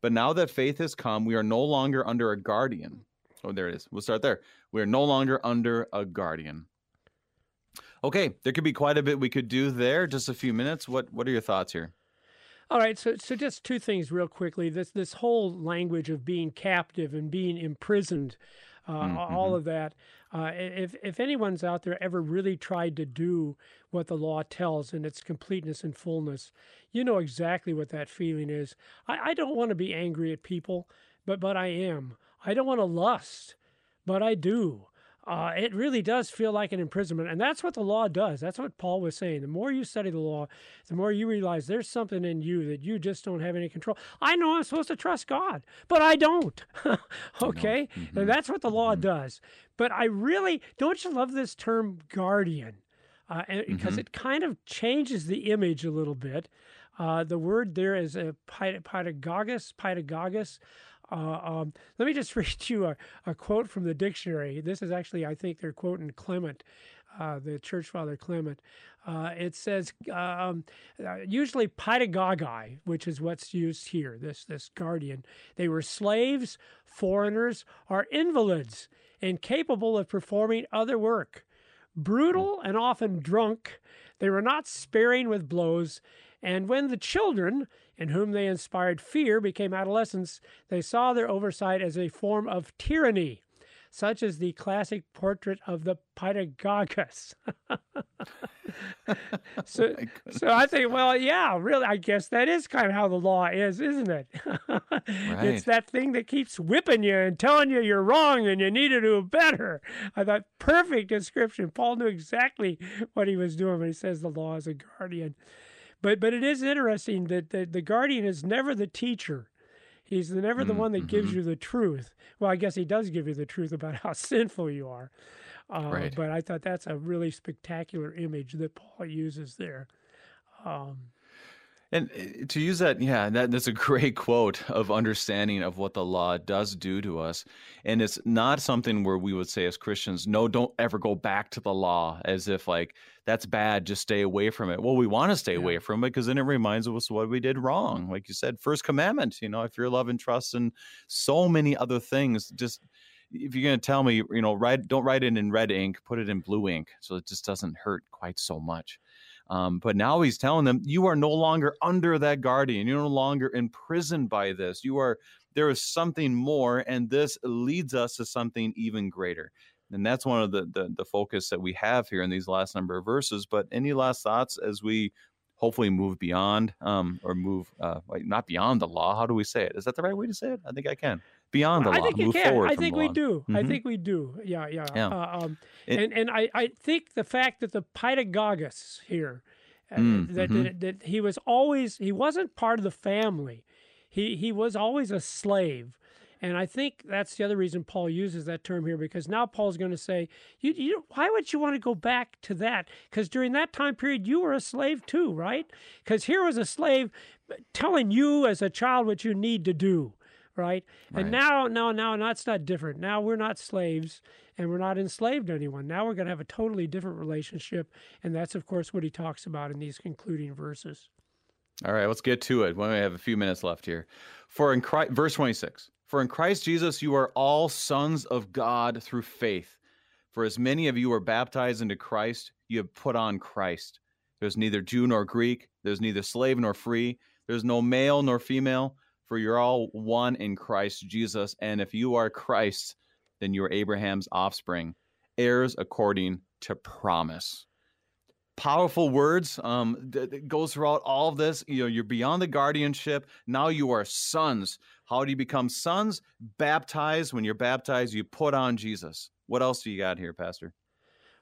But now that faith has come, we are no longer under a guardian. Hmm. Oh, there it is. We'll start there. We are no longer under a guardian. Okay, there could be quite a bit we could do there. Just a few minutes. What What are your thoughts here? All right, so so just two things real quickly. This this whole language of being captive and being imprisoned, uh, mm-hmm. all of that. Uh, if if anyone's out there ever really tried to do what the law tells in its completeness and fullness, you know exactly what that feeling is. I, I don't want to be angry at people, but but I am. I don't want to lust, but I do uh, it really does feel like an imprisonment. And that's what the law does. That's what Paul was saying. The more you study the law, the more you realize there's something in you that you just don't have any control. I know I'm supposed to trust God, but I don't. okay? Mm-hmm. And that's what the law mm-hmm. does. But I really, don't you love this term guardian? Uh, because mm-hmm. it kind of changes the image a little bit. Uh, the word there is a pedagogus, pedagogus. Uh, um, let me just read you a, a, quote from the dictionary. This is actually, I think, they're quoting Clement, uh, the church father Clement. Uh, it says um, uh, usually pedagogi, which is what's used here. This this guardian. They were slaves, foreigners, or invalids, incapable of performing other work. Brutal and often drunk, they were not sparing with blows. And when the children, in whom they inspired fear became adolescents, they saw their oversight as a form of tyranny, such as the classic portrait of the Pythagoras. so, oh so I think, well, yeah, really, I guess that is kind of how the law is, isn't it? right. It's that thing that keeps whipping you and telling you you're wrong and you need to do better. I thought perfect description. Paul knew exactly what he was doing when he says the law is a guardian. But but it is interesting that the, the guardian is never the teacher. He's never the mm, one that gives mm-hmm. you the truth. Well, I guess he does give you the truth about how sinful you are. Uh, right. But I thought that's a really spectacular image that Paul uses there. Um, and uh, to use that, yeah, that, that's a great quote of understanding of what the law does do to us. And it's not something where we would say as Christians, no, don't ever go back to the law as if like that's bad, just stay away from it. Well, we want to stay yeah. away from it because then it reminds us what we did wrong. Like you said, first commandment, you know, if you're love and trust and so many other things, just if you're going to tell me, you know, write, don't write it in red ink, put it in blue ink so it just doesn't hurt quite so much. Um, but now he's telling them, you are no longer under that guardian. You're no longer imprisoned by this. You are, there is something more, and this leads us to something even greater. And that's one of the, the, the focus that we have here in these last number of verses. But any last thoughts as we hopefully move beyond um, or move uh, like not beyond the law? How do we say it? Is that the right way to say it? I think I can beyond the I law. Think you Move can. I think we do. Mm-hmm. I think we do. Yeah, yeah. yeah. Uh, um, it, and and I, I think the fact that the Pythagoras here, uh, mm, that, mm-hmm. that, that he was always he wasn't part of the family. He he was always a slave. And I think that's the other reason Paul uses that term here, because now Paul's going to say, you, you, why would you want to go back to that? Because during that time period, you were a slave too, right? Because here was a slave telling you as a child what you need to do right? right? And now, now, now, that's not different. Now we're not slaves and we're not enslaved to anyone. Now we're going to have a totally different relationship. And that's, of course, what he talks about in these concluding verses. All right, let's get to it. We only have a few minutes left here. For in Christ, verse 26, for in Christ Jesus you are all sons of God through faith. For as many of you are baptized into Christ, you have put on Christ. There's neither Jew nor Greek, there's neither slave nor free, there's no male nor female, for you're all one in Christ Jesus. And if you are Christ, then you are Abraham's offspring, heirs according to promise. Powerful words. Um, that goes throughout all of this. You know, you're beyond the guardianship. Now you are sons. How do you become sons? Baptized. When you're baptized, you put on Jesus. What else do you got here, Pastor?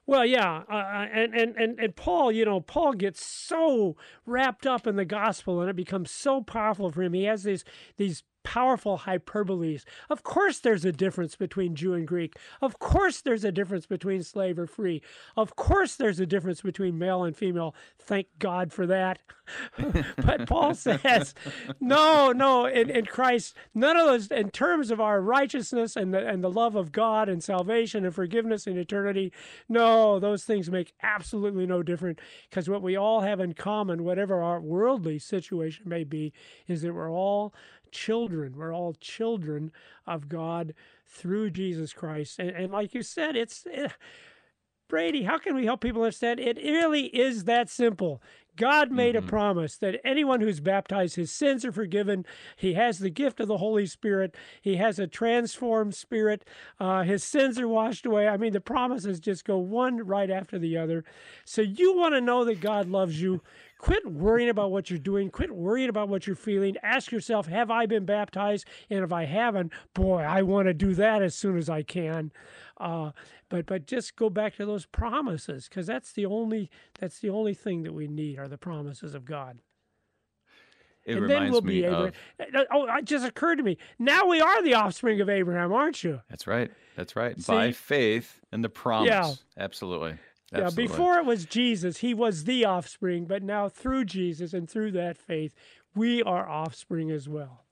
Well, yeah, uh, and, and and and Paul, you know, Paul gets so wrapped up in the gospel, and it becomes so powerful for him. He has these these powerful hyperboles. Of course, there's a difference between Jew and Greek. Of course, there's a difference between slave or free. Of course, there's a difference between male and female. Thank God for that. but Paul says, no, no, in, in Christ, none of those, in terms of our righteousness and the, and the love of God and salvation and forgiveness and eternity, no, those things make absolutely no difference because what we all have in common, whatever our worldly situation may be, is that we're all children. We're all children of God through Jesus Christ. And, and like you said, it's. It, eh, Brady, how can we help people understand? It really is that simple. God made mm-hmm. a promise that anyone who's baptized, his sins are forgiven. He has the gift of the Holy Spirit. He has a transformed spirit. Uh, his sins are washed away. I mean, the promises just go one right after the other. So you want to know that God loves you. Quit worrying about what you're doing. Quit worrying about what you're feeling. Ask yourself, have I been baptized? And if I haven't, boy, I want to do that as soon as I can. Uh, but but just go back to those promises because that's the only that's the only thing that we need are the promises of God. It and then we'll be Abraham. Of... Uh, oh, it just occurred to me. Now we are the offspring of Abraham, aren't you? That's right. That's right. See? By faith and the promise. Yeah. Absolutely. Yeah, before it was Jesus, he was the offspring, but now through Jesus and through that faith, we are offspring as well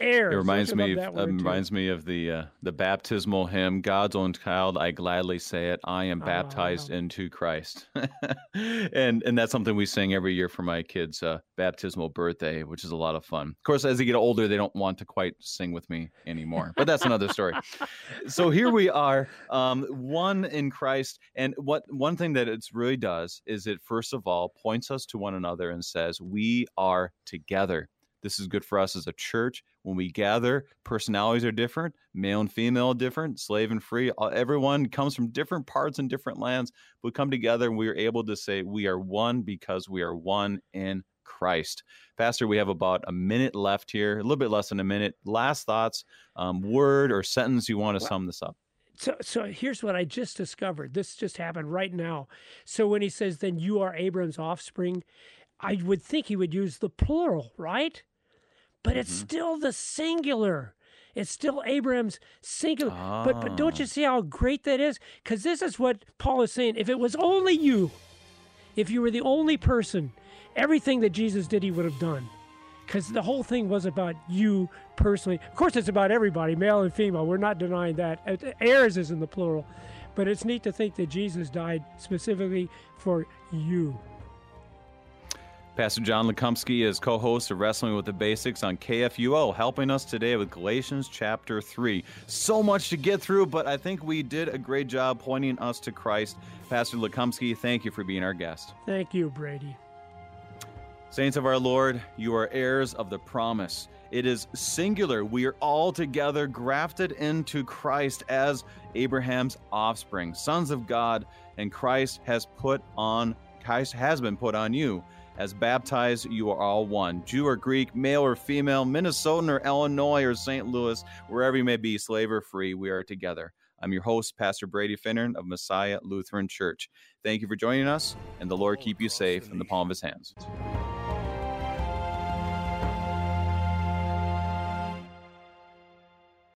heirs. It reminds me of, uh, reminds me of the uh, the baptismal hymn, "God's own child, I gladly say it. I am baptized oh. into Christ," and and that's something we sing every year for my kids' uh, baptismal birthday, which is a lot of fun. Of course, as they get older, they don't want to quite sing with me anymore, but that's another story. so here we are, um, one in Christ, and what one thing that it really does is it first of all points us to one another and says we are together. This is good for us as a church. When we gather, personalities are different, male and female different, slave and free. Everyone comes from different parts and different lands. We come together and we are able to say we are one because we are one in Christ. Pastor, we have about a minute left here, a little bit less than a minute. Last thoughts, um, word or sentence you want to well, sum this up. So, so here's what I just discovered. This just happened right now. So when he says, then you are Abram's offspring, I would think he would use the plural, right? But mm-hmm. it's still the singular. It's still Abraham's singular. Ah. But but don't you ah. see how great that is? Because this is what Paul is saying. If it was only you, if you were the only person, everything that Jesus did, he would have done. Because the whole thing was about you personally. Of course, it's about everybody, male and female. We're not denying that. Heirs is in the plural. But it's neat to think that Jesus died specifically for you. Pastor John Lekumsky is co host of Wrestling with the Basics on KFUO, helping us today with Galatians chapter 3. So much to get through, but I think we did a great job pointing us to Christ. Pastor Lekumsky, thank you for being our guest. Thank you, Brady. Saints of our Lord, you are heirs of the promise. It is singular. We are all together grafted into Christ as Abraham's offspring, sons of God, and Christ has put on Christ has been put on you. As baptized, you are all one Jew or Greek, male or female, Minnesotan or Illinois or St. Louis, wherever you may be, slave or free, we are together. I'm your host, Pastor Brady Finnern of Messiah Lutheran Church. Thank you for joining us, and the Lord keep you safe in the palm of his hands.